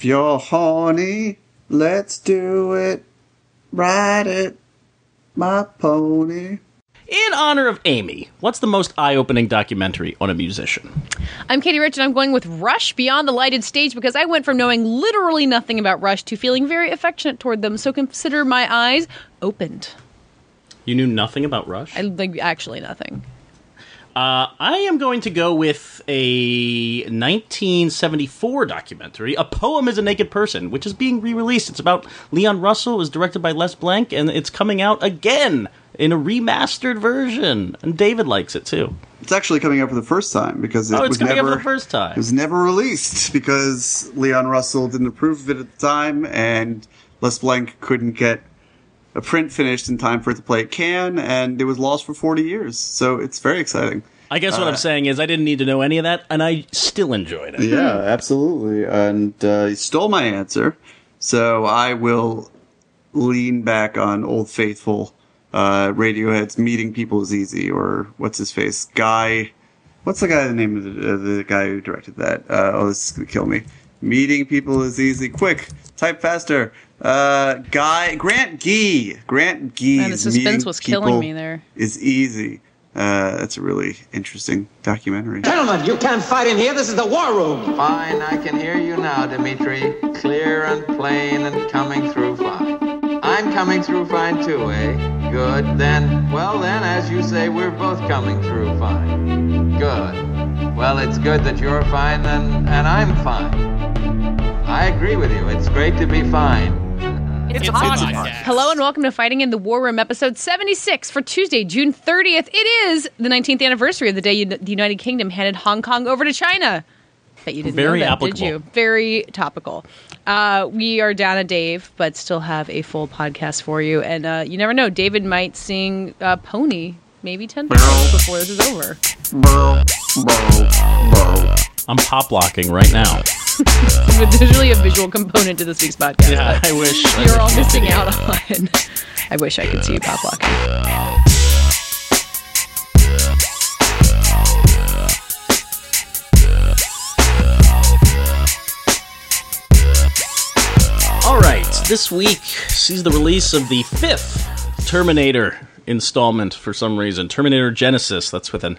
If you're horny, let's do it. Ride it, my pony. In honor of Amy, what's the most eye opening documentary on a musician? I'm Katie Rich, and I'm going with Rush Beyond the Lighted Stage because I went from knowing literally nothing about Rush to feeling very affectionate toward them. So consider my eyes opened. You knew nothing about Rush? I like actually nothing. Uh, I am going to go with a 1974 documentary, A Poem is a Naked Person, which is being re released. It's about Leon Russell, it was directed by Les Blank, and it's coming out again in a remastered version. And David likes it too. It's actually coming out for the first time because it Oh, it's was coming out never for the first time. It was never released because Leon Russell didn't approve of it at the time, and Les Blank couldn't get a print finished in time for it to play at Cannes, and it was lost for 40 years. So it's very exciting. I guess what I'm saying is I didn't need to know any of that, and I still enjoyed it. Yeah, absolutely. And uh, he stole my answer, so I will lean back on Old Faithful. Uh, Radiohead's "Meeting People Is Easy," or what's his face guy? What's the guy? The name of the, uh, the guy who directed that? Uh, oh, this is gonna kill me. Meeting people is easy. Quick, type faster. Uh, guy Grant Gee. Grant Gee. Man, the suspense was killing me there. Is easy. Uh, that's a really interesting documentary. Gentlemen, you can't fight in here. This is the war room. Fine, I can hear you now, Dimitri. Clear and plain and coming through fine. I'm coming through fine too, eh? Good. Then, well then, as you say, we're both coming through fine. Good. Well, it's good that you're fine and, and I'm fine. I agree with you. It's great to be fine. It's, Hello and welcome to Fighting in the War Room, episode 76 for Tuesday, June 30th. It is the 19th anniversary of the day the United Kingdom handed Hong Kong over to China. Bet you didn't Very know that, applicable. did you? Very topical. Uh, we are down a Dave, but still have a full podcast for you. And uh, you never know, David might sing uh, Pony maybe 10 times before this is over. I'm pop locking right now. There's really a visual component to this week's podcast. Yeah, I wish. You're all missing out on. I wish I could see you pop locking. All right, this week sees the release of the fifth Terminator installment for some reason. Terminator Genisys. That's with an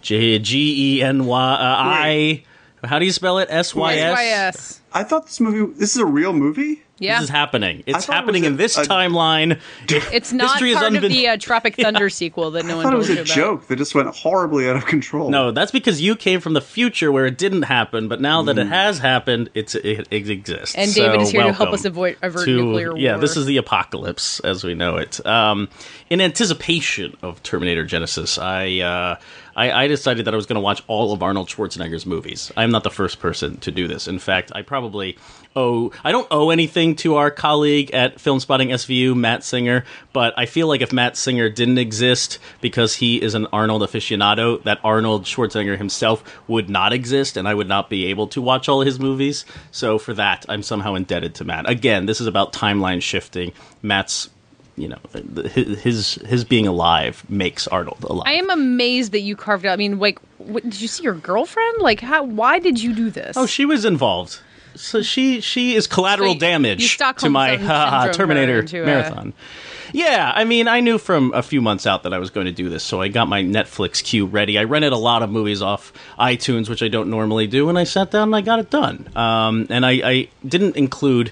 J G E N Y I. How do you spell it? S Y S. YS. I thought this movie. This is a real movie. Yeah. This is happening. It's thought it happening in this a- timeline. It's not History has part of the uh, Tropic Thunder sequel that no I one thought it was a about. joke that just went horribly out of control. No, that's because you came from the future where it didn't happen, but now that it has happened, it's it, it exists. And David So, is here to help us avoid avert to- nuclear Yeah, war. this is the apocalypse as we know it. Um, in anticipation of Terminator Genisys, I, uh, I I decided that I was going to watch all of Arnold Schwarzenegger's movies. I am not the first person to do this. In fact, I probably owe I don't owe anything to our colleague at Filmspotting SVU, Matt Singer, but I feel like if Matt Singer didn't exist because he is an Arnold aficionado, that Arnold Schwarzenegger himself would not exist, and I would not be able to watch all his movies. So for that, I'm somehow indebted to Matt. Again, this is about timeline shifting. Matt's, you know, his his, his being alive makes Arnold alive. I am amazed that you carved out. I mean, like, what, did you see your girlfriend? Like, how? Why did you do this? Oh, she was involved. So she she is collateral So you- damage you to my syn- ha, ha, syndrome her Terminator into marathon. Yeah, I mean, I knew from a few months out that I was going to do this, so I got my Netflix queue ready. I rented a lot of movies off iTunes, which I don't normally do, and I sat down and I got it done. Um, and I, I didn't include.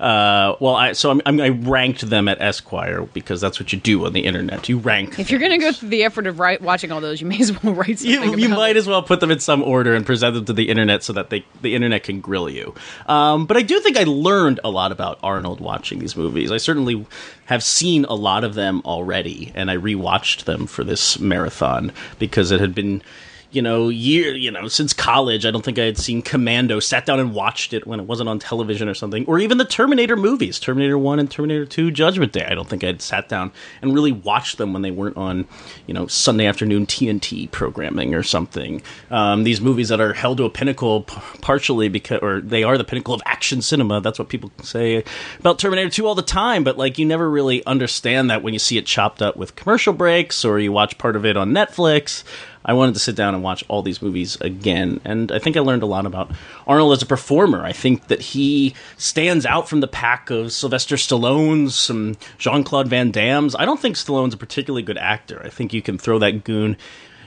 Uh, well, I so I'm, I'm, I ranked them at Esquire because that's what you do on the internet. You rank. if you're gonna go through the effort of write, watching all those, you may as well write something. You, you might it. as well put them in some order and present them to the internet so that they the internet can grill you. Um, but I do think I learned a lot about Arnold watching these movies. I certainly have seen a lot of them already, and I rewatched them for this marathon because it had been. You know, year you know since college, I don't think I had seen Commando. Sat down and watched it when it wasn't on television or something, or even the Terminator movies, Terminator One and Terminator Two, Judgment Day. I don't think I'd sat down and really watched them when they weren't on, you know, Sunday afternoon TNT programming or something. Um, these movies that are held to a pinnacle, p- partially because, or they are the pinnacle of action cinema. That's what people say about Terminator Two all the time. But like, you never really understand that when you see it chopped up with commercial breaks, or you watch part of it on Netflix. I wanted to sit down and watch all these movies again. And I think I learned a lot about Arnold as a performer. I think that he stands out from the pack of Sylvester Stallone's, some Jean Claude Van Damme's. I don't think Stallone's a particularly good actor. I think you can throw that goon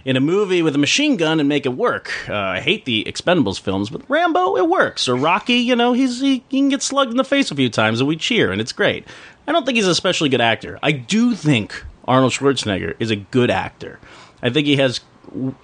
in a movie with a machine gun and make it work. Uh, I hate the Expendables films, but Rambo, it works. Or Rocky, you know, he's he, he can get slugged in the face a few times and we cheer and it's great. I don't think he's a especially good actor. I do think Arnold Schwarzenegger is a good actor. I think he has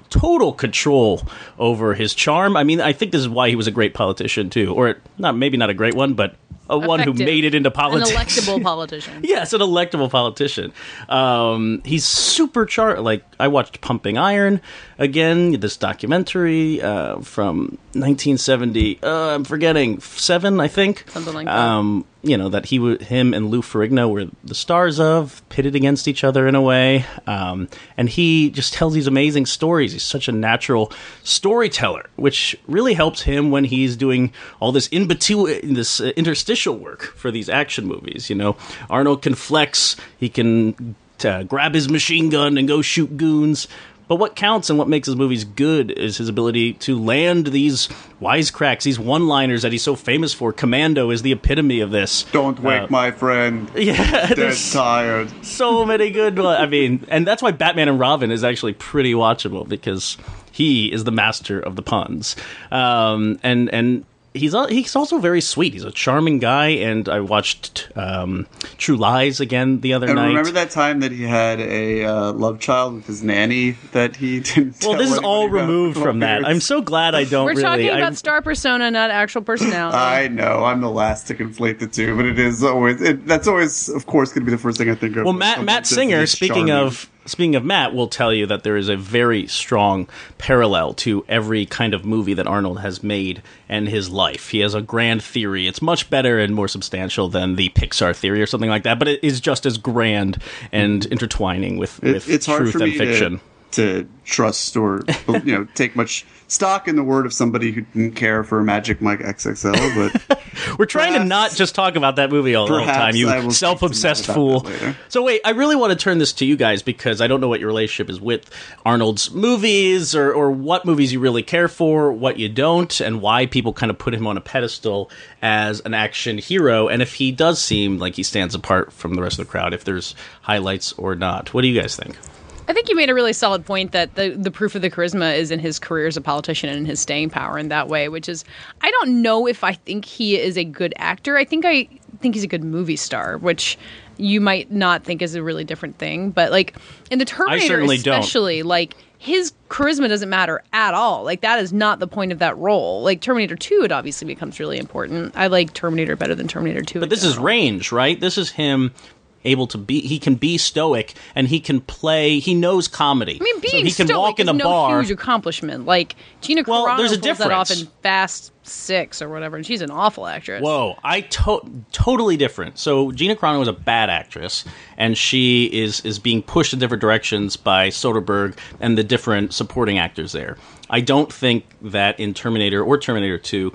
total control over his charm. I mean, I think this is why he was a great politician too, or not maybe not a great one, but a one who made it into An politics. electable politician. Yes, an electable politician. Um, he's super char. Like I watched Pumping Iron again. This documentary uh, from 1970. Uh, I'm forgetting seven, I think. Something like that. Um, you know that he, w- him, and Lou Ferrigno were the stars of, pitted against each other in a way. Um, and he just tells these amazing stories. He's such a natural storyteller, which really helps him when he's doing all this in between, this uh, interstitial work for these action movies. You know, Arnold can flex. He can uh, grab his machine gun and go shoot goons. But what counts and what makes his movies good is his ability to land these wisecracks, these one-liners that he's so famous for. Commando is the epitome of this. Don't wake Uh, my friend. Yeah, Dead there's tired. so many good. I mean, and that's why Batman and Robin is actually pretty watchable because he is the master of the puns. Um, and and he's he's also very sweet. He's a charming guy. And I watched um, True Lies again the other And night. remember that time that he had a uh, love child with his nanny that he didn't. well, tell this is all removed from that. I'm so glad I don't We're really. talking I- about star persona, not actual personality. I know I'm the last to conflate the two, but it is always it, that's always, of course, going to be the first thing I think of. Well, Matt Matt Singer, speaking charming. of speaking of Matt, will tell you that there is a very strong parallel to every kind of movie that Arnold has made and his life. He has a grand theory. It's much better and more substantial than the Pixar theory or something like that, but it is just as grand and intertwining with, It- with it's truth and fiction. To, to trust or you know take much stock in the word of somebody who didn't care for Magic Mike XXL, but We're trying to not just talk about that movie all the time, you I will speak self-obsessed fool. more about that later. So wait, I really want to turn this to you guys because I don't know what your relationship is with Arnold's movies or, or what movies you really care for, what you don't, and why people kind of put him on a pedestal as an action hero, and if he does seem like he stands apart from the rest of the crowd, if there's highlights or not. What do you guys think? I think you made a really solid point that the the proof of the charisma is in his career as a politician and in his staying power in that way, which is I don't know if I think he is a good actor. I think I think he's a good movie star, which you might not think is a really different thing, but like in the Terminator certainly don't. especially like his charisma doesn't matter at all. Like that is not the point of that role. Like Terminator 2 it obviously becomes really important. I like Terminator better than Terminator 2. But this is range, right? This is him able to be he can be stoic and he can play he knows comedy I mean, being so he can stoic walk in is a no bar huge accomplishment. Like Gina Well, Carano there's a pulls that off in. Fast Six or whatever, and she's an awful actress. Whoa, I to- totally different. So Gina Carano is a bad actress, and she is is being pushed in different directions by Soderbergh and the different supporting actors there. I don't think that in Terminator or Terminator Two,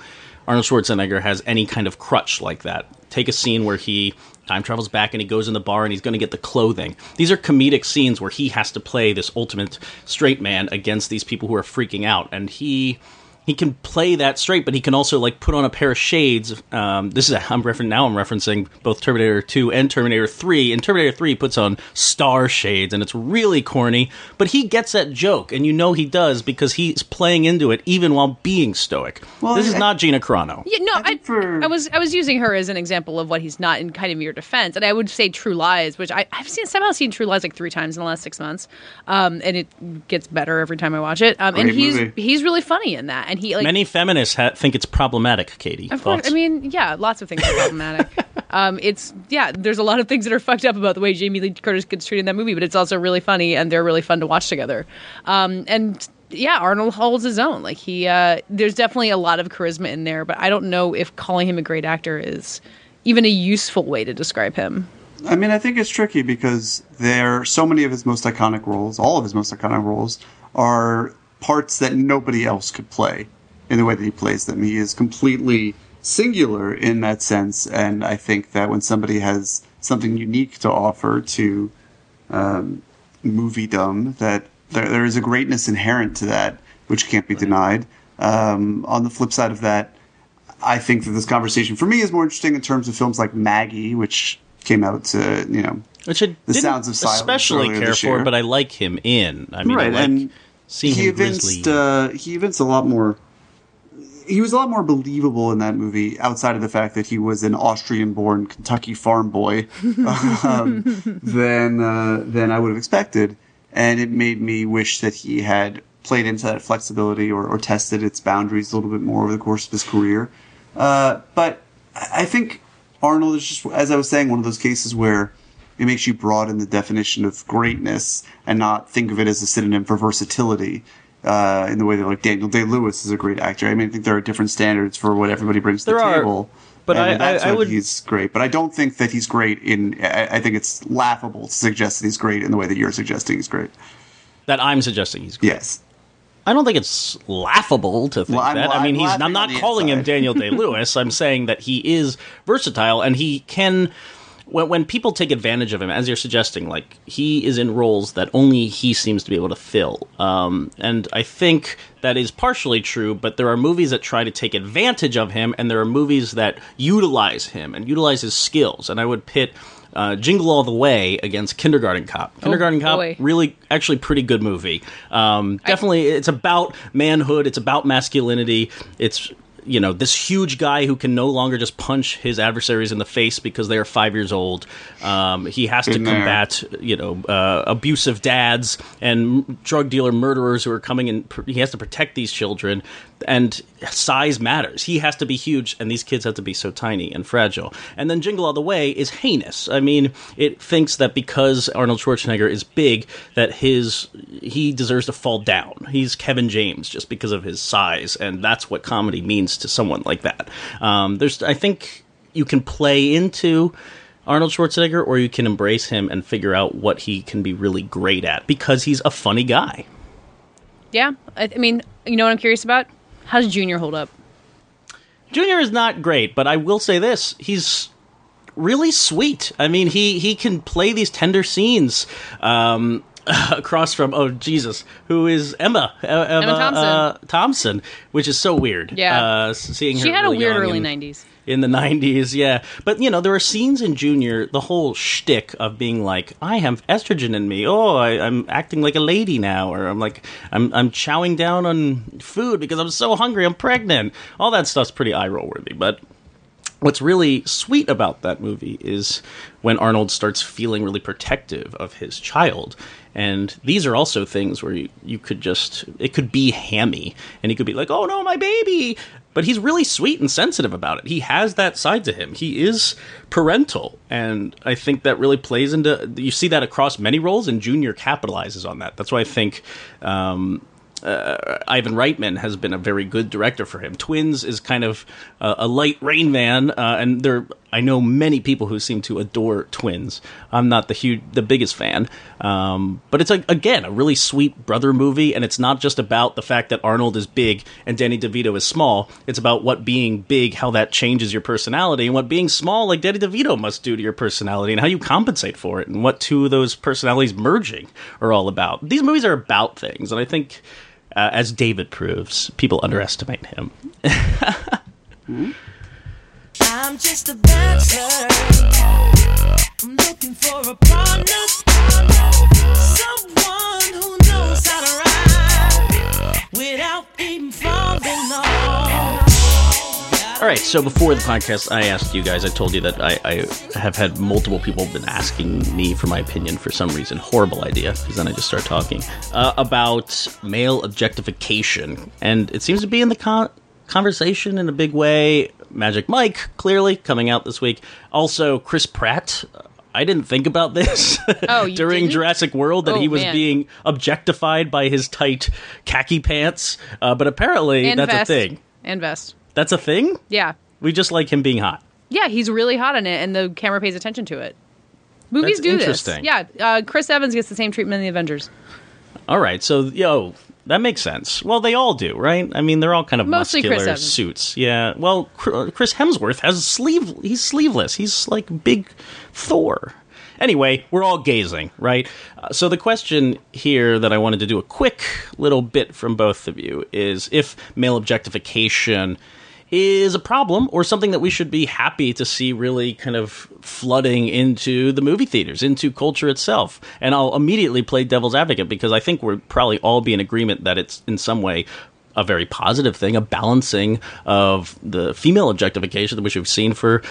Arnold Schwarzenegger has any kind of crutch like that. Take a scene where he time travels back and he goes in the bar and he's going to get the clothing. These are comedic scenes where he has to play this ultimate straight man against these people who are freaking out, and he he can play that straight, but he can also like put on a pair of shades. Um, this is a, I'm referencing now. I'm referencing both Terminator 2 and Terminator 3. And Terminator 3 he puts on star shades, and it's really corny. But he gets that joke, and you know he does because he's playing into it even while being stoic. Well, this is not Gina Carano. Yeah, no, I I, for- I was I was using her as an example of what he's not in kind of your defense, and I would say True Lies, which I, I've seen somehow seen True Lies like three times in the last six months, um, and it gets better every time I watch it. Um, and he's movie. he's really funny in that, and he like Many feminists ha- think it's problematic. Katie, Of course, I mean, yeah, lots of things are problematic. um, it's yeah, there's a lot of things that are fucked up about the way Jamie Lee Curtis gets treated in that movie, but it's also really funny and they're really fun to watch together. Um, and yeah, Arnold holds his own. Like he, uh, there's definitely a lot of charisma in there, but I don't know if calling him a great actor is even a useful way to describe him. I mean, I think it's tricky because there so many of his most iconic roles, all of his most iconic roles, are parts that nobody else could play in the way that he plays them. He is completely singular in that sense, and I think that when somebody has something unique to offer to um, moviedom, that there, there is a greatness inherent to that, which can't be denied. Um, on the flip side of that, I think that this conversation for me is more interesting in terms of films like Maggie, which came out to you know Which I The didn't Sounds of Silence especially care for, but I like him in. I mean, I right, like and seeing he evinced uh, he evinced a lot more. He was a lot more believable in that movie, outside of the fact that he was an Austrian-born Kentucky farm boy, um, than uh, than I would have expected, and it made me wish that he had played into that flexibility or, or tested its boundaries a little bit more over the course of his career. Uh, but I think Arnold is just, as I was saying, one of those cases where it makes you broaden the definition of greatness and not think of it as a synonym for versatility. Uh, in the way that like Daniel Day Lewis is a great actor. I mean, I think there are different standards for what everybody brings to There the are, table. but and I- that's I- I when would- he's great. But I don't think that he's great in. I, I think it's laughable to suggest that he's great in the way that you're suggesting he's great. that I'm suggesting he's. Great. Yes. I don't think it's laughable to think Well, I'm- that. I I'm mean, he's. I'm not on the calling him. Daniel Day Lewis. I'm saying that he is versatile and he can. When, when people take advantage of him, as you're suggesting, like he is in roles that only he seems to be able to fill, um, and I think that is partially true. But there are movies that try to take advantage of him, and there are movies that utilize him and utilize his skills. And I would pit uh, Jingle All the Way against Kindergarten Cop. Kindergarten Cop, boy. really, actually, pretty good movie. Um, definitely, it's about manhood. It's about masculinity. It's you know this huge guy who can no longer just punch his adversaries in the face because they are five years old. Um, he has to combat you know uh, abusive dads and drug dealer murderers who are coming in. He has to protect these children, and size matters. He has to be huge, and these kids have to be so tiny and fragile. And then Jingle All the Way is heinous. I mean, it thinks that because Arnold Schwarzenegger is big, that his he deserves to fall down. He's Kevin James just because of his size, and that's what comedy means to someone like that. Um, there's, I think, you can play into. Arnold Schwarzenegger, or you can embrace him and figure out what he can be really great at because he's a funny guy. Yeah, I, I mean, you know what I'm curious about? How's Junior hold up? Junior is not great, but I will say this: he's really sweet. I mean, he he can play these tender scenes. Um, across from oh Jesus, who is Emma uh, Emma, Thompson. uh, Thompson, which is so weird. Yeah. uh, seeing her She had a weird early '90s. in the 90s, yeah. But, you know, there are scenes in Junior, the whole shtick of being like, I have estrogen in me. Oh, I, I'm acting like a lady now. Or I'm like, I'm, I'm chowing down on food because I'm so hungry, I'm pregnant. All that stuff's pretty eye roll worthy. But what's really sweet about that movie is when Arnold starts feeling really protective of his child. And these are also things where you, you could just, it could be hammy. And he could be like, oh no, my baby. But he's really sweet and sensitive about it. He has that side to him. He is parental. And I think that really plays into, you see that across many roles, and Junior capitalizes on that. That's why I think. Um, uh, Ivan Reitman has been a very good director for him. Twins is kind of uh, a light Rain Man, uh, and there I know many people who seem to adore Twins. I'm not the huge, the biggest fan, um, but it's a, again a really sweet brother movie, and it's not just about the fact that Arnold is big and Danny DeVito is small. It's about what being big, how that changes your personality, and what being small, like Danny DeVito, must do to your personality, and how you compensate for it, and what two of those personalities merging are all about. These movies are about things, and I think uh, as David proves, people underestimate him. I'm just a bachelor. I'm looking for a partner. Someone All right, so before the podcast, I asked you guys, I told you that I, I have had multiple people been asking me for my opinion for some reason. Horrible idea, because then I just start talking uh, about male objectification. And it seems to be in the con- conversation in a big way. Magic Mike, clearly, coming out this week. Also, Chris Pratt. I didn't think about this Oh, during didn't? Jurassic World that Oh, he was man. being objectified by his tight khaki pants, uh, but apparently And that's vest. a thing. And vest. That's a thing. Yeah. We just like him being hot. Yeah, he's really hot in it, and the camera pays attention to it. Movies That's do interesting. this. Yeah, uh, Chris Evans gets the same treatment in the Avengers. All right, so yo, that makes sense. Well, they all do, right? I mean, they're all kind of Mostly Chris muscular Evans. suits. Yeah. Well, uh, Chris Hemsworth has sleeve. He's sleeveless. He's like big Thor. Anyway, we're all gazing, right? Uh, so the question here that I wanted to do a quick little bit from both of you is if male objectification is a problem or something that we should be happy to see really kind of flooding into the movie theaters, into culture itself. And I'll immediately play devil's advocate because I think we're probably all be in agreement that it's in some way a very positive thing, a balancing of the female objectification, which we've seen for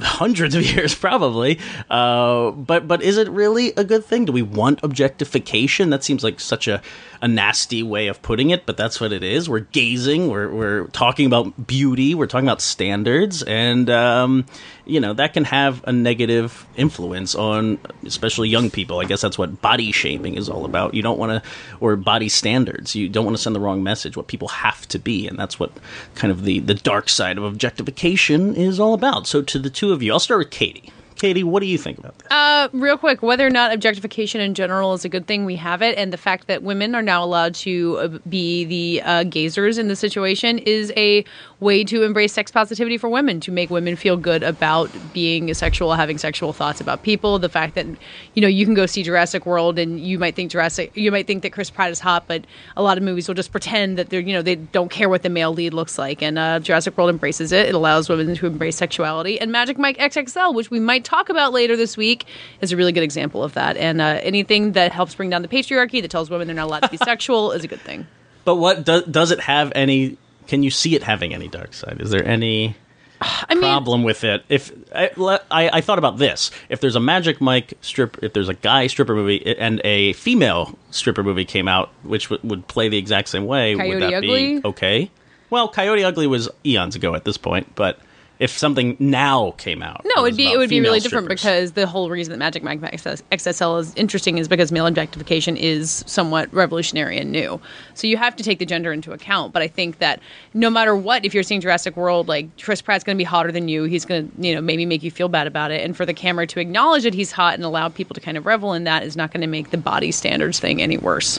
hundreds of years, probably. Uh, but but is it really a good thing? Do we want objectification? That seems like such a, a nasty way of putting it, but that's what it is. We're gazing. We're we're talking about beauty. We're talking about standards, and um, you know that can have a negative influence on especially young people. I guess that's what body shaming is all about. You don't want to, or body standards. You don't want to send the wrong message. What people have to be, and that's what kind of the the dark side of objectification is all about. So to the two of you, I'll start with Katie. Katie, what do you think about this? Uh, real quick, whether or not objectification in general is a good thing, we have it, and the fact that women are now allowed to uh, be the uh, gazers in the situation is a way to embrace sex positivity for women, to make women feel good about being sexual, having sexual thoughts about people. The fact that you know you can go see Jurassic World and you might think Jurassic, you might think that Chris Pratt is hot, but a lot of movies will just pretend that they're you know they don't care what the male lead looks like, and uh, Jurassic World embraces it. It allows women to embrace sexuality, and Magic Mike XXL, which we might talk about later this week, is a really good example of that. And uh, anything that helps bring down the patriarchy, that tells women they're not allowed to be sexual, is a good thing. But what does does it have any? Can you see it having any dark side? Is there any I mean, problem with it? If I, I, I thought about this, if there's a Magic Mike strip, if there's a guy stripper movie and a female stripper movie came out, which w- would play the exact same way, Coyote would that Ugly? be okay? Well, Coyote Ugly was eons ago at this point, but if something now came out, No, it'd be it would be really different strippers- because the whole reason that Magic Mike XS XSL is interesting is because male objectification is somewhat revolutionary and new. So you have to take the gender into account. But I think that no matter what, if you're seeing Jurassic World, like Chris Pratt's going to be hotter than you. He's going to you know maybe make you feel bad about it. And for the camera to acknowledge that he's hot and allow people to kind of revel in that is not going to make the body standards thing any worse.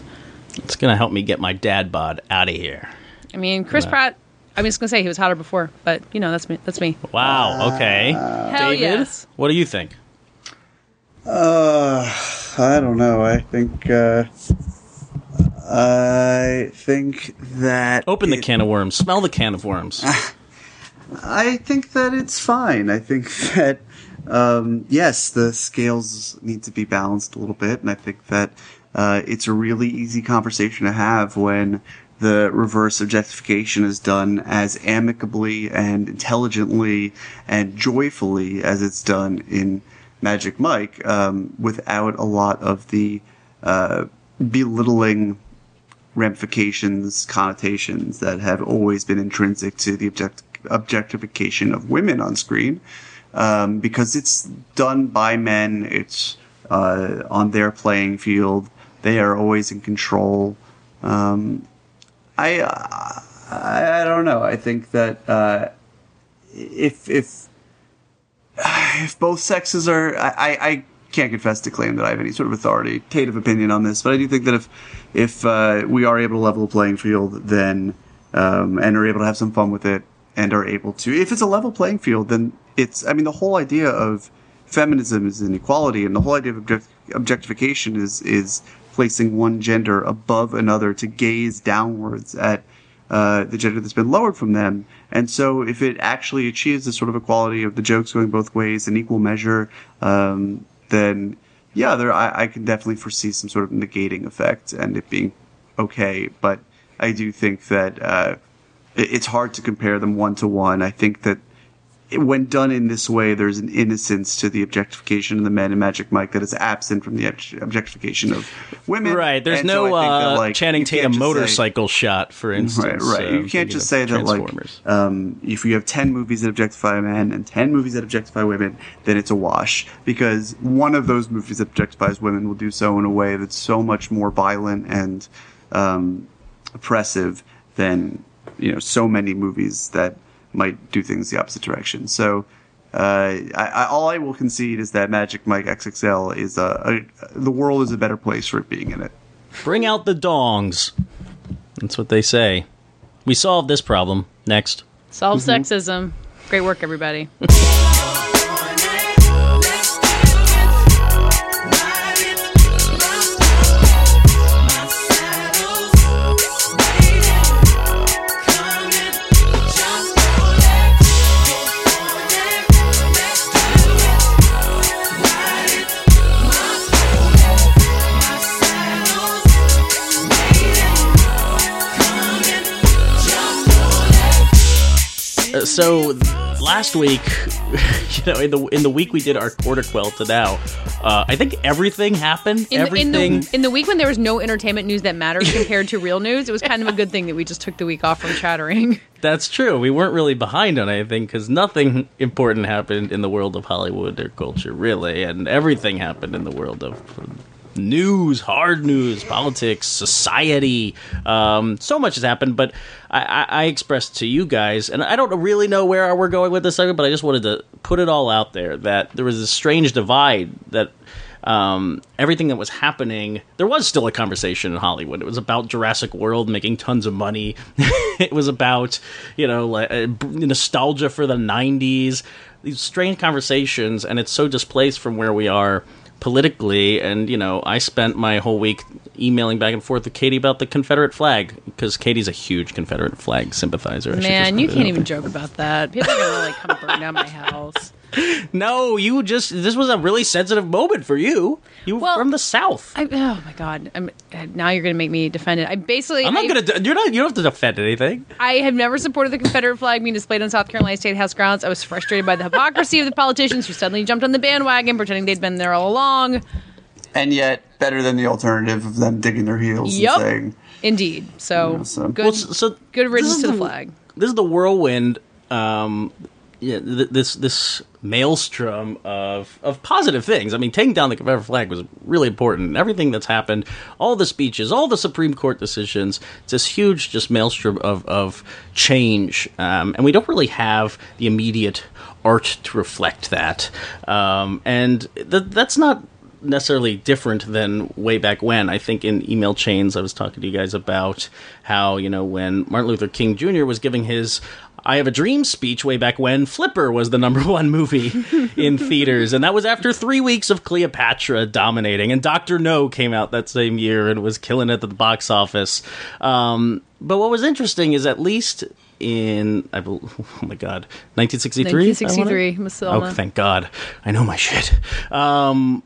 it's going to help me get my dad bod out of here. I mean, Chris Yeah. Pratt. I'm just going to say he was hotter before, but you know that's me. That's me. Wow. Okay. Hell David, yes. what do you think? Uh, I don't know. I think. Uh, I think that Open the it- can of worms. Smell the can of worms. I think that it's fine. I think that um, yes, the scales need to be balanced a little bit, and I think that uh, it's a really easy conversation to have when the reverse objectification is done as amicably and intelligently and joyfully as it's done in Magic Mike, um, without a lot of the uh, belittling ramifications, connotations that have always been intrinsic to the object- objectification of women on screen, um, because it's done by men. It's uh, on their playing field. They are always in control. Um, I, I I don't know. I think that uh, if if if both sexes are, I, I, can't confess to claim that I have any sort of authoritative opinion on this, but I do think that if if uh, we are able to level the playing field, then um, and are able to have some fun with it, and are able to, if it's a level playing field, then it's. I mean, the whole idea of feminism is inequality, and the whole idea of object- objectification is is placing one gender above another to gaze downwards at uh, the gender that's been lowered from them. And so, if it actually achieves this sort of equality of the jokes going both ways in equal measure, um, then yeah, there I, I can definitely foresee some sort of negating effect and it being okay. But I do think that uh, it- it's hard to compare them one to one. I think that when done in this way, there's an innocence to the objectification of the men in Magic Mike that is absent from the objectification of women. Right. There's And no think that, uh, like, Channing Tatum just say- motorcycle shot, for instance. Right, right. uh, you can't just say that like um, if you have ten movies that objectify men and ten movies that objectify women, then it's a wash because one of those movies that objectifies women will do so in a way that's so much more violent and um, oppressive than you know so many movies that might do things the opposite direction. So. Uh, I, I, all I will concede is that Magic Mike XXL is a, a the world is a better place for it being in it. Bring out the dongs. That's what they say. We solved this problem. Next. Solve Mm-hmm. sexism. Great work, everybody. so last week, you know, in the in the week we did our quarter quell to now, uh, I think everything happened. In the, everything. in the in the week when there was no entertainment news that mattered compared to real news, it was kind of a good thing that we just took the week off from chattering. That's true. We weren't really behind on anything because nothing important happened in the world of Hollywood or culture, really, and everything happened in the world of news, hard news, politics, society. Um, so much has happened, but I, I, I expressed to you guys, and I don't really know where we're going with this segment, but I just wanted to put it all out there that there was this strange divide that um, everything that was happening, there was still a conversation in Hollywood. It was about Jurassic World making tons of money. it was about, you know, like, uh, nostalgia for the 90s, these strange conversations, and it's so displaced from where we are politically. And, you know, I spent my whole week emailing back and forth with Katie about the Confederate flag because Katie's a huge Confederate flag sympathizer. I should just Man, you can't even joke about that. People are gonna like come burn down my house. No, you just, this was a really sensitive moment for you. You were Well, from the South. I, oh my god! I'm, now you're gonna make me defend it. I basically I'm not I- gonna. d- You're not. You don't have to defend anything. I have never supported the Confederate flag being displayed on South Carolina State House grounds. I was frustrated by the hypocrisy of the politicians who suddenly jumped on the bandwagon, pretending they'd been there all along. And yet, better than the alternative of them digging their heels Yep. and saying, Indeed. So, Yeah, so- good. Well, so, so good this riddance is to the flag. This is the whirlwind. Um, yeah, th- this this maelstrom of of positive things. I mean, taking down the Confederate flag was really important. Everything that's happened, all the speeches, all the Supreme Court decisions, it's this huge just maelstrom of of change, um, and we don't really have the immediate art to reflect that. Um, and th- that's not necessarily different than way back when. I think in email chains, I was talking to you guys about how, you know, when Martin Luther King Jr. was giving his I Have a Dream speech way back when, Flipper was the number one movie in theaters. And that was after three weeks of Cleopatra dominating. And Dr. No came out that same year and was killing it at the box office. Um, but what was interesting is at least in, I bel oh my God, 1963? 1963, Miss Oh, thank God. I know my shit. Um,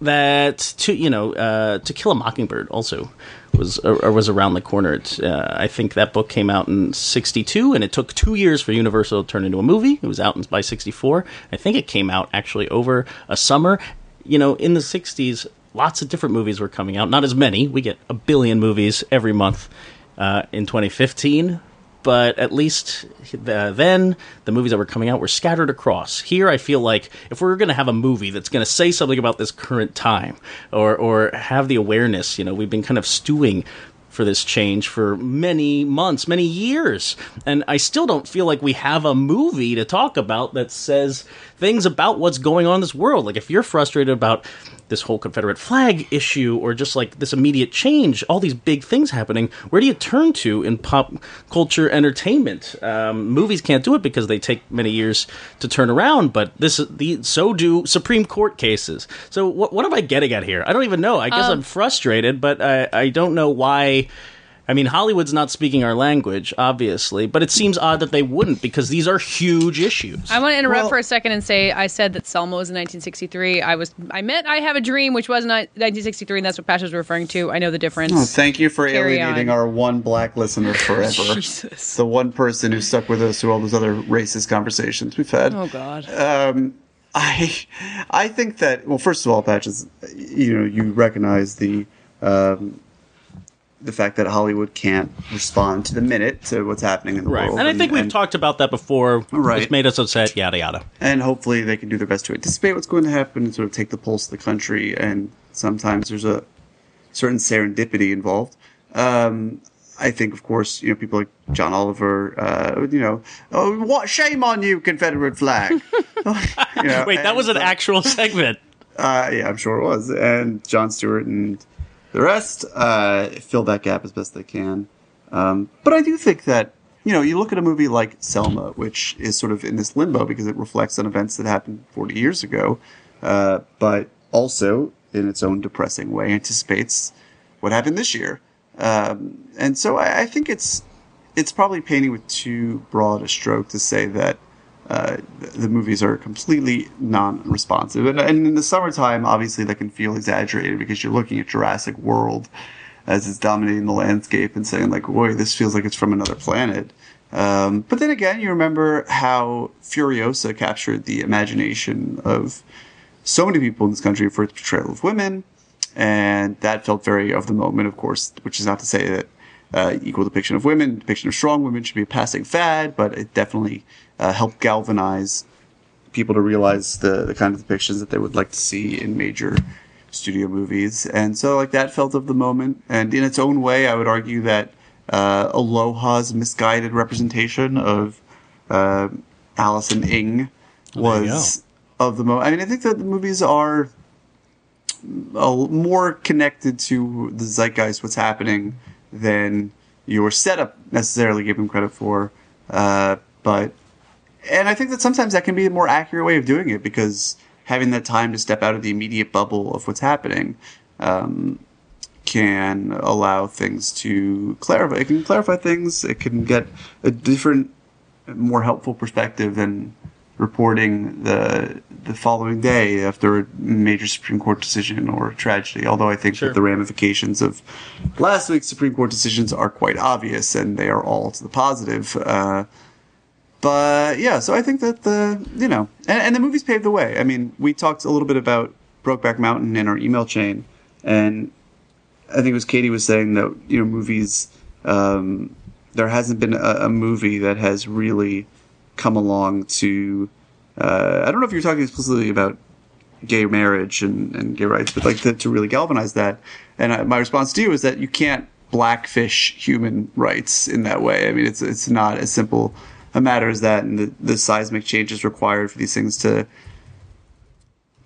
that to you know uh, to kill a mockingbird also was or was around the corner. It, uh, i think that book came out in 62 and it took two years for universal to turn into a movie. It was out by 64 i think it came out actually over a summer. You know in the 60s lots of different movies were coming out. Not as many. We get a billion movies every month uh, in 2015 but at least uh, then the movies that were coming out were scattered across. Here, I feel like if we're going to have a movie that's going to say something about this current time or or have the awareness, you know, we've been kind of stewing for this change for many months, many years, and I still don't feel like we have a movie to talk about that says things about what's going on in this world. Like if you're frustrated about this whole Confederate flag issue or just like this immediate change, all these big things happening, where do you turn to in pop culture entertainment? Um, movies can't do it because they take many years to turn around, but this the so do Supreme Court cases. So what what am I getting at here? I don't even know. I guess I'm frustrated, but I I don't know why. I mean, Hollywood's not speaking our language, obviously, but it seems odd that they wouldn't because these are huge issues. I want to interrupt Well- for a second and say I said that Selma was in 1963. I was I meant I have a dream, which was not 1963, and that's what Pasha was referring to. I know the difference. oh, thank you for Carry alienating on. our one black listener forever. Jesus. The one person who stuck with us through all those other racist conversations we've had. Oh God. I I think that well, first of all, Patches, you know, you recognize the um, the fact that Hollywood can't respond to the minute to what's happening in the Right, world, and I think we've talked about that before. Right. It's made us upset. Yada yada. and hopefully they can do their best to anticipate what's going to happen and sort of take the pulse of the country. And sometimes there's a certain serendipity involved. Um, I think, of course, you know, people like John Oliver, uh, you know, oh, what shame on you, Confederate flag. You know, Wait, that was an uh, actual segment. Uh, yeah, I'm sure it was. And Jon Stewart and the rest uh, fill that gap as best they can. Um, but I do think that, you know, you look at a movie like Selma, which is sort of in this limbo because it reflects on events that happened 40 years ago, uh, but also, in its own depressing way, anticipates what happened this year. Um, and so I, I think it's it's probably painting with too broad a stroke to say that uh, the, movies are completely non-responsive. And, and in the summertime, obviously, that can feel exaggerated because you're looking at Jurassic World as it's dominating the landscape and saying like, "Boy, this feels like it's from another planet." Um, but then again, you remember how Furiosa captured the imagination of so many people in this country for its portrayal of women, and that felt very of the moment, of course. Which is not to say that uh, equal depiction of women, depiction of strong women should be a passing fad, but it definitely uh, helped galvanize people to realize the, the kind of depictions that they would like to see in major studio movies. And so, like, that felt of the moment. And in its own way, I would argue that uh, Aloha's misguided representation of uh, Allison Ng was of the moment. I mean, I think that the movies are a, more connected to the zeitgeist, what's happening, than your setup necessarily give them credit for. Uh, but and I think that sometimes that can be a more accurate way of doing it because having that time to step out of the immediate bubble of what's happening um, can allow things to clarify. It can clarify things. It can get a different, more helpful perspective than reporting the the following day after a major Supreme Court decision or tragedy. Although I think Sure. that the ramifications of last week's Supreme Court decisions are quite obvious and they are all to the positive. Uh, but yeah, so I think that the you know, and, and the movies paved the way. I mean, we talked a little bit about Brokeback Mountain in our email chain, and I think it was Katie was saying that you know movies. Um, there hasn't been a, a movie that has really come along to. Uh, I don't know if you're talking explicitly about gay marriage and, and gay rights, but like to, to really galvanize that. And I, my response to you is that you can't blackfish human rights in that way. I mean, it's it's not as simple a matter as that, and the, the seismic changes required for these things to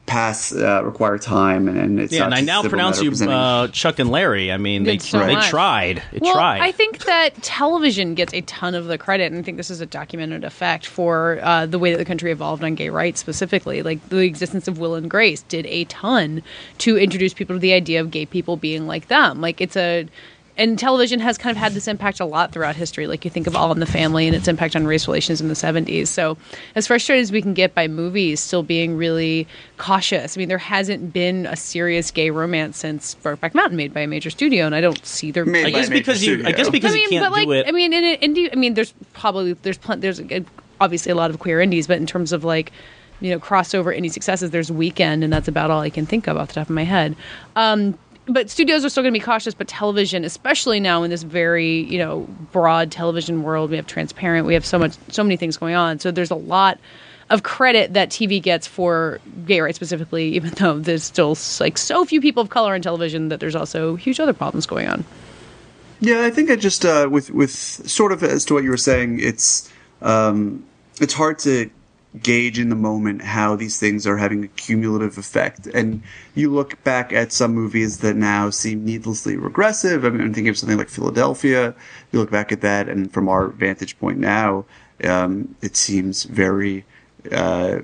pass uh, require time, and, and it's Yeah, not and I now pronounce you uh, Chuck and Larry. I mean, they so they much. tried. It well, tried. I think that television gets a ton of the credit, and I think this is a documented effect for uh, the way that the country evolved on gay rights specifically. Like the existence of Will and Grace did a ton to introduce people to the idea of gay people being like them. Like it's a and television has kind of had this impact a lot throughout history. Like you think of All in the Family and its impact on race relations in the 70s. So, as frustrated as we can get by movies still being really cautious, I mean, there hasn't been a serious gay romance since Brokeback Mountain made by a major studio, and I don't see there. Made I by guess a major because you. I guess because I mean, you can't but like, do it. I mean, in an indie, I mean, there's probably there's plen- there's uh, obviously a lot of queer indies, but in terms of like, you know, crossover indie successes, there's Weekend, and that's about all I can think of off the top of my head. Um, but studios are still going to be cautious, but television, especially now in this very you know broad television world, we have transparent, we have so much, so many things going on. So there's a lot of credit that TV gets for gay rights specifically, even though there's still like so few people of color on television that there's also huge other problems going on. Yeah, I think I just uh, with with sort of as to what you were saying, it's um, it's hard to gauge in the moment how these things are having a cumulative effect. And you look back at some movies that now seem needlessly regressive. I mean, I'm thinking of something like Philadelphia. You look back at that, and from our vantage point now, um, it seems very uh,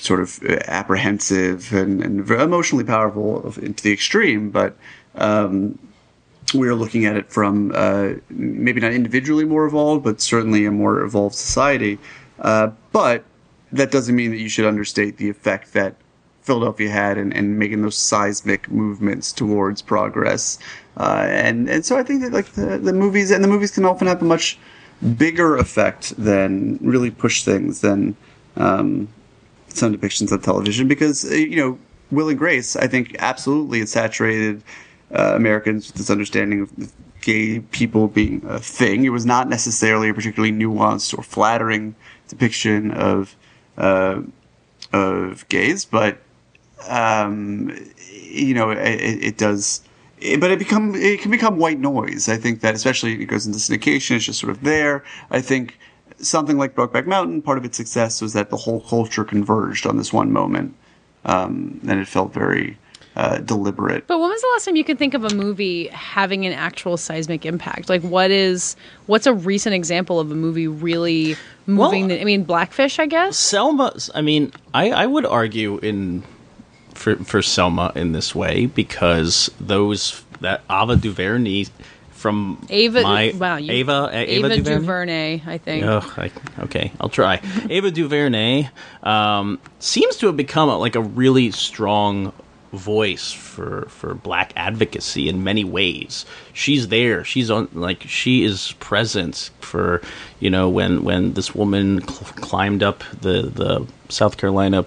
sort of uh, apprehensive and, and emotionally powerful to the extreme. But um, we are looking at it from uh, maybe not individually more evolved, but certainly a more evolved society. Uh, but that doesn't mean that you should understate the effect that Philadelphia had in, in making those seismic movements towards progress. Uh, and and so I think that like the, the movies and the movies can often have a much bigger effect than really push things than um, some depictions on television because uh, you know Will and Grace I think absolutely it saturated uh, Americans with this understanding of gay people being a thing. It was not necessarily a particularly nuanced or flattering depiction of uh, of gays, but um, you know it, it does. It, but it become it can become white noise. I think that especially it goes into syndication. It's just sort of there. I think something like Brokeback Mountain, part of its success was that the whole culture converged on this one moment, um, and it felt very uh, deliberate. But when was the last time you could think of a movie having an actual seismic impact? Like, what is what's a recent example of a movie really moving? Well- the, I mean, Blackfish, I guess. Selma. I mean, I, I would argue in for for Selma in this way because those that Ava DuVernay from Ava, my wow, you, Ava Ava, Ava DuVernay. DuVernay, I think. Ugh, I, okay, I'll try. Ava DuVernay um, seems to have become a, like a really strong voice for for black advocacy in many ways. She's there. She's on like she is present for you know when when this woman cl- climbed up the the South Carolina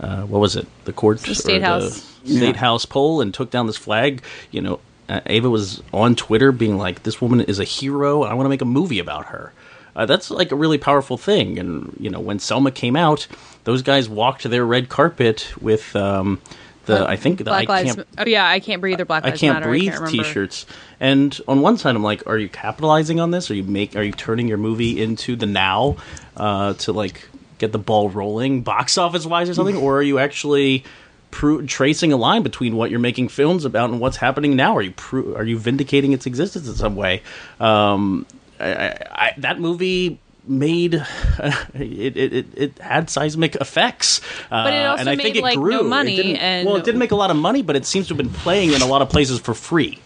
uh, what was it the court The State or House. state house pole and took down this flag. You know, uh, Ava was on Twitter being like, "This woman is a hero. I want to make a movie about her." Uh, that's like a really powerful thing. And you know, when Selma came out, those guys walked their red carpet with um, the I think the Black I Lives. can't Oh yeah, I can't breathe or Black I Lives can't Matter. breathe I can't remember. T-shirts. And on one side, I'm like, are you capitalizing on this? Are you make? Are you turning your movie into the now uh, to like get the ball rolling, box office wise or something, or are you actually pro- tracing a line between what you're making films about and what's happening now? Are you pro- are you vindicating its existence in some way? Um, I, I, I, that movie made it, it, it, it had seismic effects uh, But it also and I made, think it like, grew It money and- well it didn't make a lot of money but it seems to have been playing in a lot of places for free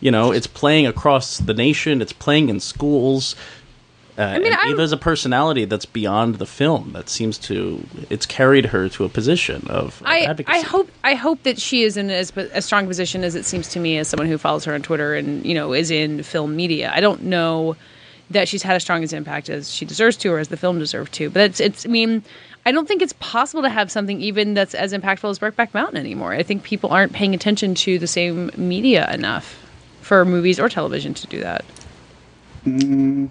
you know it's playing across the nation it's playing in schools uh, I mean, Ava's a personality that's beyond the film. That seems to it's carried her to a position of, of I, advocacy. I hope I hope that she is in as a strong position as it seems to me as someone who follows her on Twitter and you know is in film media. I don't know that she's had as strong as impact as she deserves to or as the film deserved to, but it's it's. I mean, I don't think it's possible to have something even that's as impactful as Brokeback Mountain anymore. I think people aren't paying attention to the same media enough for movies or television to do that. you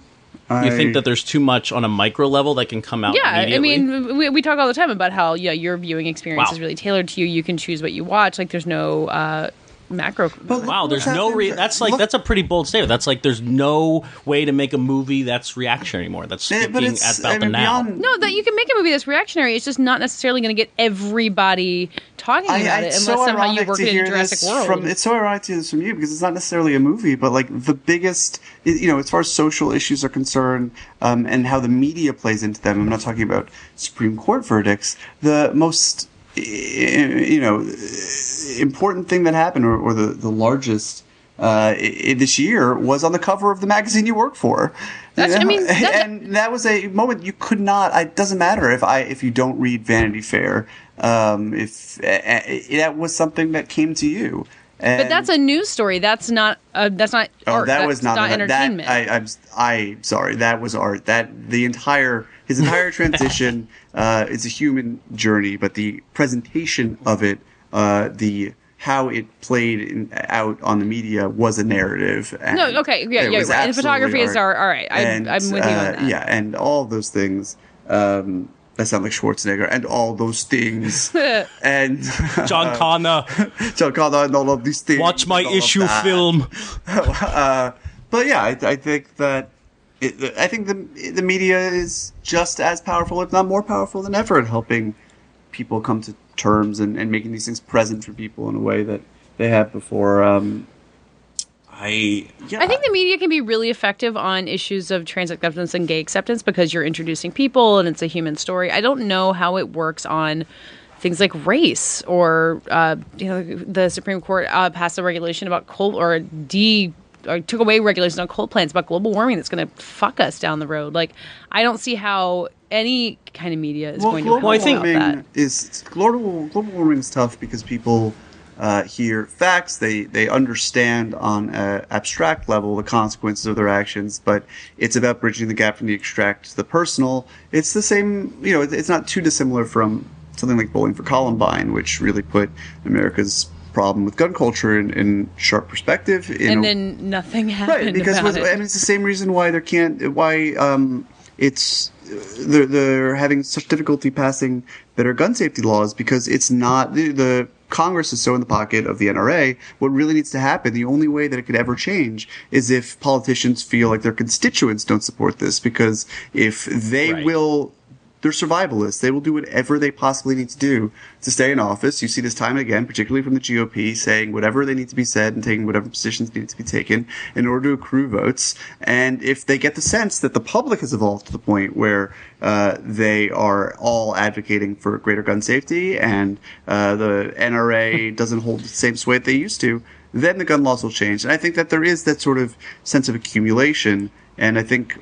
think that there's too much on a micro level that can come out. Yeah, I mean, we, we talk all the time about how yeah, your viewing experience Wow. is really tailored to you. You can choose what you watch. Like, there's no uh, macro. Wow, there's no re- that's like look- that's a pretty bold statement. That's like there's no way to make a movie that's reactionary anymore. That's Eh, speaking but it's about I the now. beyond No, that you can make a movie that's reactionary. It's just not necessarily going to get everybody talking I, about I, it it's unless so somehow you work to in hear Jurassic this World. From, it's so ironic to hear this from you because it's not necessarily a movie, but like the biggest, you know, as far as social issues are concerned, um, and how the media plays into them. I'm not talking about Supreme Court verdicts. The most, eh, you know, important thing that happened, or, or the the largest. Uh, this year was on the cover of the magazine you work for. That's- I mean, that's- and that was a moment you could not. It doesn't matter if I if you don't read Vanity Fair. Um, if uh, that was something that came to you, and, but that's a news story. That's not. Uh, that's not oh, art. that that's was not, that- entertainment. That, I, I'm I sorry. That was art. That the entire his entire transition uh, is a human journey, but the presentation of it, uh, the how it played in, out on the media was a narrative. And No, okay, yeah, it yeah, right. And absolutely photography is art. our- all right, I- And, I'm with you on uh, that. Yeah, and all those things. Um, that sound like Schwarzenegger, and all those things, and John Connor, John Connor, and all of these things. watch my and all of issue film. Uh, but yeah, I, I think that it, I think the the media is just as powerful, if not more powerful than ever, in helping people come to terms and, and making these things present for people in a way that they have before. Um, I yeah, I think the media can be really effective on issues of trans acceptance and gay acceptance because you're introducing people and it's a human story. I don't know how it works on things like race or uh, you know the Supreme Court uh, passed a regulation about coal or de or took away regulations on coal plants about global warming that's going to fuck us down the road. Like I don't see how any kind of media is going to global I think- about that. is global global warming is tough because people uh, hear facts, they they understand on an abstract level the consequences of their actions, but it's about bridging the gap from the abstract to the personal. It's the same, you know, it's not too dissimilar from something like Bowling for Columbine, which really put America's problem with gun culture in, in sharp perspective. in And a- then nothing happened right because about with, it. I mean, it's the same reason why there can't why um it's they're, they're having such difficulty passing better gun safety laws because it's not the, the Congress is so in the pocket of the NRA. What really needs to happen, the only way that it could ever change, is if politicians feel like their constituents don't support this. Because if they Right. will they're survivalists. They will do whatever they possibly need to do to stay in office. You see this time and again, particularly from the GOP, saying whatever they need to be said and taking whatever positions need to be taken in order to accrue votes. And if they get the sense that the public has evolved to the point where uh, they are all advocating for greater gun safety and uh, the NRA doesn't hold the same sway that they used to, then the gun laws will change. And I think that there is that sort of sense of accumulation. And I think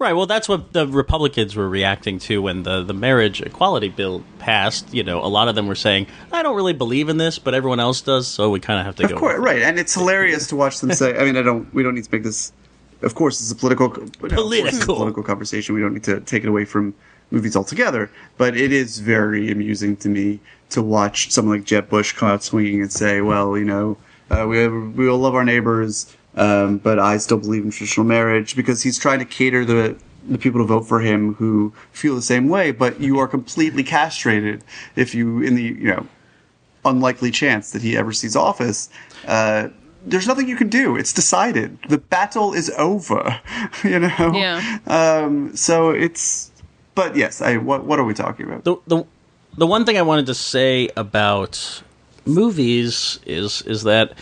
Right. Well, that's what the Republicans were reacting to when the, the marriage equality bill passed. You know, a lot of them were saying, "I don't really believe in this, but everyone else does, so we kind of have to Of go." course, right, and it's hilarious to watch them say. I mean, I don't. We don't need to make this. Of course, it's a political. no, course it's a Political. political conversation. We don't need to take it away from movies altogether. But it is very amusing to me to watch someone like Jeb Bush come out swinging and say, "Well, you know, uh, we we all love our neighbors, um, but I still believe in traditional marriage," because he's trying to cater the the people to vote for him who feel the same way. But you are completely castrated if you in the you know unlikely chance that he ever sees office, uh, there's nothing you can do. It's decided. The battle is over. You know. Yeah. Um, so it's. But yes, I. What What are we talking about? the the the one thing I wanted to say about movies is is that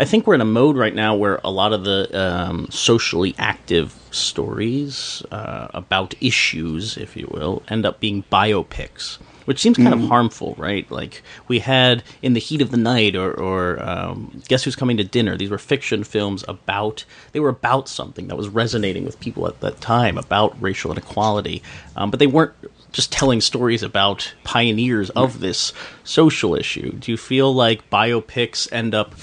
I think we're in a mode right now where a lot of the um, socially active stories uh, about issues, if you will, end up being biopics. Which seems kind of harmful, right? Like we had in the heat of the night, or, or um, guess who's coming to dinner. These were fiction films about they were about something that was resonating with people at that time about racial inequality, um, but they weren't just telling stories about pioneers of this social issue. Do you feel like biopics end up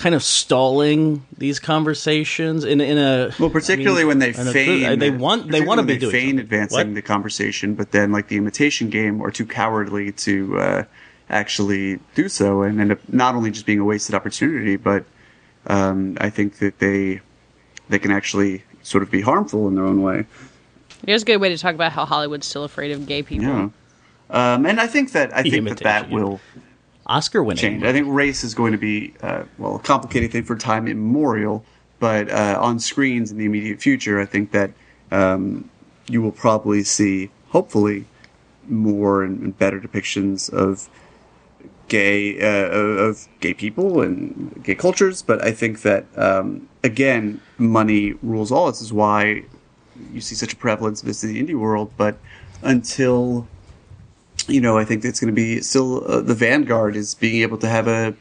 kind of stalling these conversations in in a Well, particularly I mean, when they in a feign, they want they want to be they doing feign something. advancing What? the conversation, but then like the imitation game, are too cowardly to uh, actually do so, and end up not only just being a wasted opportunity, but um, I think that they they can actually sort of be harmful in their own way. Here's a good way to talk about how Hollywood's still afraid of gay people. Yeah. Um, and I think that I think that that yeah. will Oscar winning. change. I think race is going to be uh, well a complicated thing for time immemorial, but uh, on screens in the immediate future, I think that um, you will probably see, hopefully, more and, and better depictions of gay uh, of gay people and gay cultures. But I think that um, again, money rules all. This is why you see such a prevalence of this in the indie world. But until you know, I think it's going to be still uh, the vanguard is being able to have a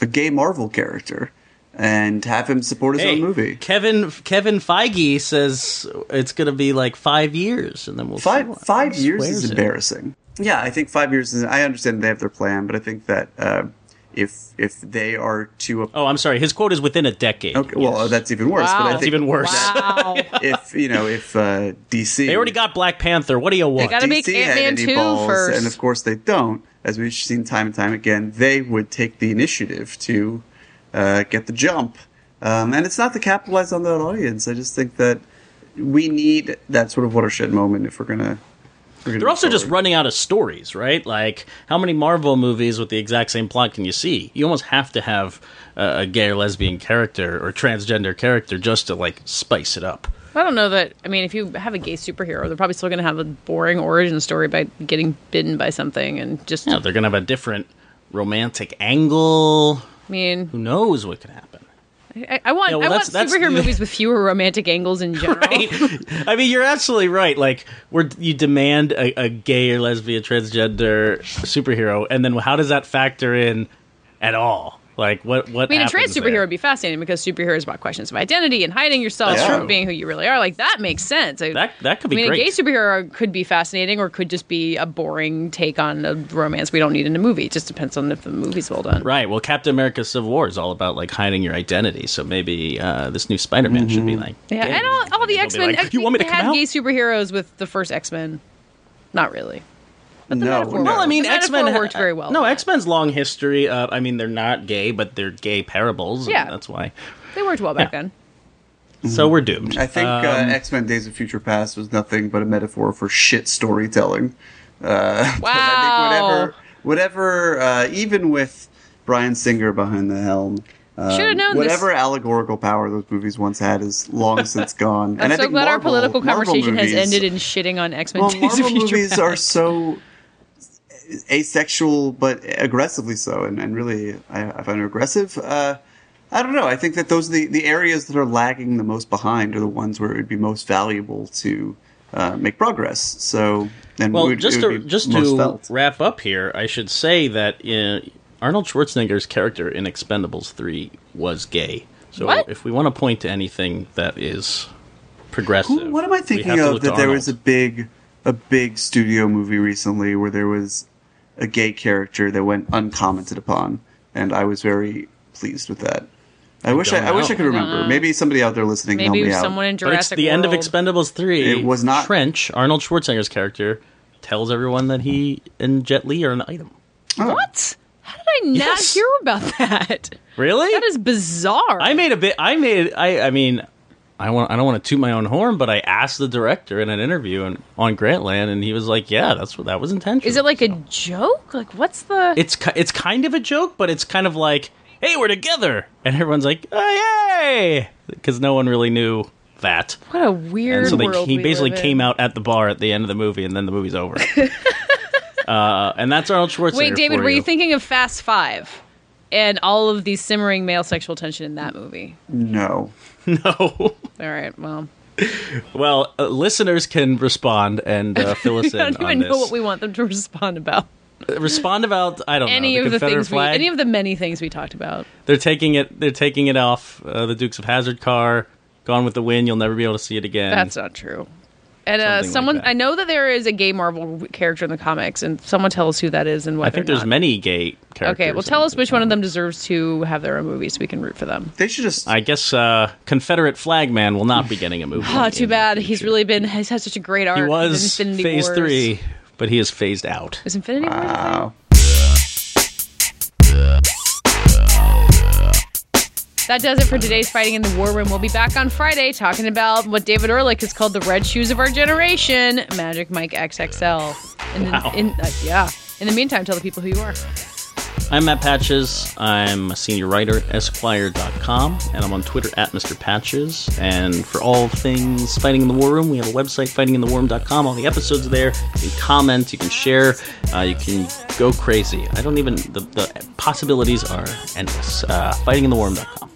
a gay Marvel character and have him support his Hey, own movie. Kevin Kevin Feige says it's going to be like five years, and then we'll Five five years is it. embarrassing. Yeah, I think five years. Is, I understand they have their plan, but I think that uh, if if they are to a, Oh, I'm sorry. His quote is within a decade. okay, well, Yes. that's even worse. Wow. But I That's even worse. Wow. if you know if uh, DC They already got Black Panther. What do you want? gotta DC had Ant-Man 2 balls, first. and of course they don't. As we've seen time and time again, they would take the initiative to uh, get the jump, um, and it's not to capitalize on that audience. I just think that we need that sort of watershed moment if we're gonna. If we're gonna They're move also just running out of stories, right? Like, how many Marvel movies with the exact same plot can you see? You almost have to have a, a gay or lesbian character or transgender character just to like spice it up. I don't know that. I mean, if you have a gay superhero, they're probably still going to have a boring origin story by getting bitten by something and just. Yeah, they're gonna have a different romantic angle. I mean, Who knows what could happen? I, I want well, I want superhero movies with fewer romantic angles in general. Right. I mean, you're absolutely right. Like, where you demand a, a gay or lesbian transgender superhero, and then how does that factor in at all? Like, what? What? I mean, a trans superhero there? would be fascinating because superheroes about questions of identity and hiding yourself That's from being who you really are. Like that makes sense. That that could I be mean, great. a gay superhero could be fascinating, or could just be a boring take on a romance we don't need in a movie. It just depends on if the movie's well done. Right. Well, Captain America: Civil War is all about like hiding your identity. So maybe uh, this new Spider-Man should be like. Yeah, gay. and all, all the X Men. like, you want me to they come had out? gay superheroes with the first X Men. Not really. No, metaphor- no. Well, I mean, X Men metaphor worked very well No, X Men's long history. Uh, I mean, they're not gay, but they're gay parables. and Yeah. that's why. They worked well back Yeah. then. So we're doomed. I think uh, Um, X Men: Days of Future Past was nothing but a metaphor for shit storytelling. Uh, but I Wow. think whatever, whatever, uh, even with Bryan Singer behind the helm. Um, Should've known this. Whatever allegorical power those movies once had is long since gone. I'm and I so think glad our political Marvel conversation has ended in shitting on X Men. Well, Days Marvel of Future movies are so asexual, but aggressively so, and, and really, I, I find it aggressive. Uh, I don't know. I think that those are the, the areas that are lagging the most behind are the ones where it would be most valuable to uh, make progress. So, and well, would, just it would to just to felt. wrap up here, I should say that uh, Arnold Schwarzenegger's character in Expendables three was gay. So What? if we want to point to anything that is progressive. Who, what am I thinking of that to there was a big a big studio movie recently where there was a gay character that went uncommented upon and I was very pleased with that. I, wish I, I wish I could remember. Uh, maybe somebody out there listening can Maybe help me someone out. in But it's Jurassic the end of Expendables 3. It was not- Trench, Arnold Schwarzenegger's character, tells everyone that he and Jet Li are an item. Oh. What? How did I not Yes. hear about that? Really? That is bizarre. I made a bit. I made. I. I mean, I want. I don't want to toot my own horn, but I asked the director in an interview and on Grantland, and he was like, "Yeah, that's what that was intentional." Is it like a joke? Like, what's the? It's it's kind of a joke, but it's kind of like, "Hey, we're together," and everyone's like, "Oh, yay!" Because no one really knew that. what a weird And so they, world he we basically came out at the bar at the end of the movie, and then the movie's over. uh, and that's Arnold Schwarzenegger. Wait, David, for were you thinking of Fast Five and all of the simmering male sexual tension in that movie? No. No. All right, well, well, uh, listeners can respond and uh, fill us I in don't on even know what we want them to respond about. respond about I don't Any know of the things we, any of the many things we talked about. they're taking it. They're taking it off uh, the Dukes of Hazzard car. Gone with the Wind. You'll never be able to see it again. That's not true. And uh, Something like someone, that. I know that there is a gay Marvel character in the comics, and someone tell us who that is and whether I think or there's not. many gay characters. Okay, well, tell in us the which one of them deserves to have their own movie, so we can root for them. They should just I guess uh, Confederate Flag Man will not be getting a movie. Oh, too bad. He's really been. He's had such a great arc. He was Infinity Phase Wars. Three, but he is phased out. Is Infinity War? Wow. That does it for today's Fighting in the War Room. We'll be back on Friday talking about what David Ehrlich has called the red shoes of our generation, Magic Mike XXL. And Wow. in, uh, yeah. In the meantime, tell the people who you are. I'm Matt Patches. I'm a senior writer at Esquire.com, and I'm on Twitter at Mr. Patches. And for all things Fighting in the War Room, we have a website, fightinginthewarroom.com. All the episodes are there. You can comment, you can share, uh, you can go crazy. I don't even, the, the possibilities are endless. Uh, fightinginthewarroom.com.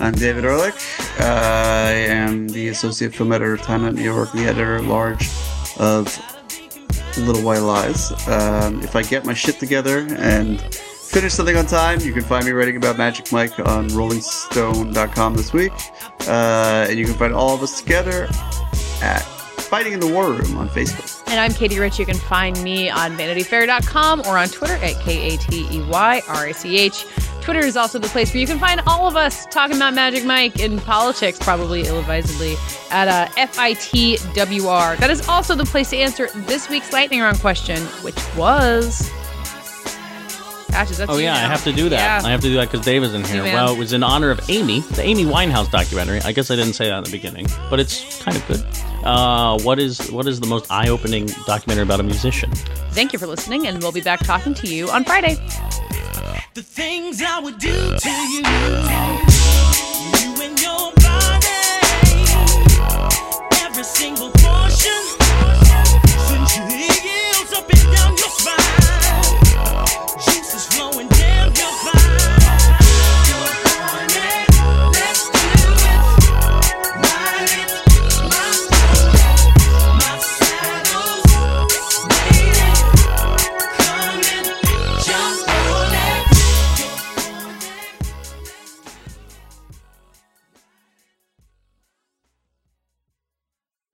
I'm David Ehrlich. Uh, I am the associate film editor of Time Out New York, the editor at large of Little White Lies. Um, if I get my shit together and finish something on time, you can find me writing about Magic Mike on RollingStone.com this week. Uh, and you can find all of us together at Fighting in the War Room on Facebook. And I'm Katey Rich. You can find me on vanityfair.com or on Twitter at K A T E Y R A C H. Twitter is also the place where you can find all of us talking about Magic Mike and politics, probably ill advisedly, at uh, FITWR. That is also the place to answer this week's lightning round question, which was. Patches. That's oh yeah, now. I have to do that. Yeah. I have to do that because Dave is in here. Well, it was in honor of Amy, the Amy Winehouse documentary. I guess I didn't say that in the beginning, but it's kind of good. Uh, what is what is the most eye-opening documentary about a musician? Thank you for listening, and we'll be back talking to you on Friday. The things I would do to you, you and your body, every single portion, you up and down your spine juice is flowing